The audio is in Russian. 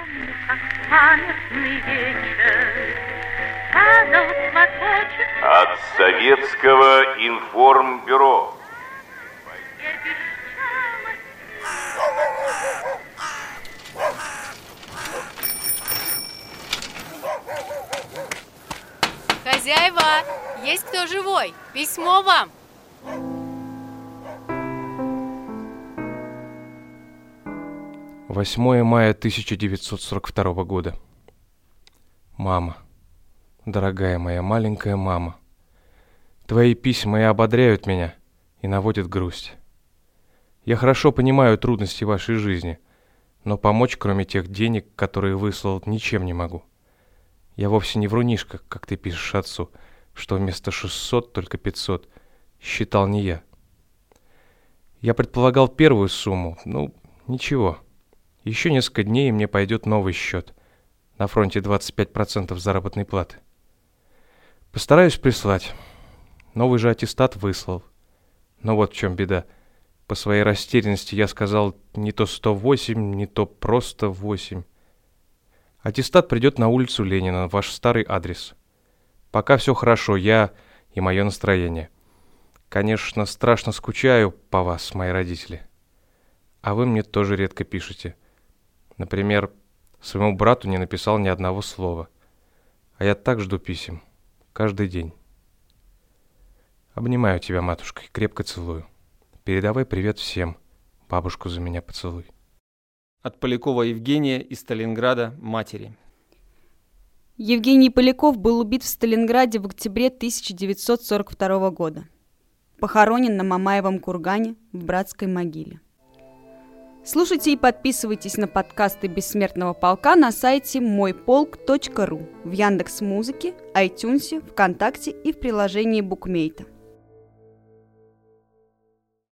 помню, как памятный вечер Падал платочек От Советского информбюро. Хозяева, есть кто живой? Письмо вам. Восьмое мая 1942 года. Мама, дорогая моя маленькая мама, твои письма и ободряют меня и наводят грусть. Я хорошо понимаю трудности вашей жизни, но помочь, кроме тех денег, которые выслал, ничем не могу. Я вовсе не врунишка, как ты пишешь отцу, что вместо 600 только 500. Считал не я. Я предполагал первую сумму, ну, ничего. Еще несколько дней и мне пойдет новый счет. На фронте 25% заработной платы. Постараюсь прислать. Новый же аттестат выслал. Но вот в чем беда. По своей растерянности я сказал не то 108, не то просто 8. Аттестат придет на улицу Ленина, ваш старый адрес. Пока все хорошо, я и мое настроение. Конечно, страшно скучаю по вас, мои родители. А вы мне тоже редко пишете. Например, своему брату не написал ни одного слова. А я так жду писем. Каждый день. Обнимаю тебя, матушка, и крепко целую. Передавай привет всем. Бабушку за меня поцелуй. От Полякова Евгения из Сталинграда матери. Евгений Поляков был убит в Сталинграде в октябре 1942 года. Похоронен на Мамаевом кургане в братской могиле. Слушайте и подписывайтесь на подкасты Бессмертного полка на сайте мойполк.ру, в Яндекс Музыке, iTunes, ВКонтакте и в приложении Букмейта.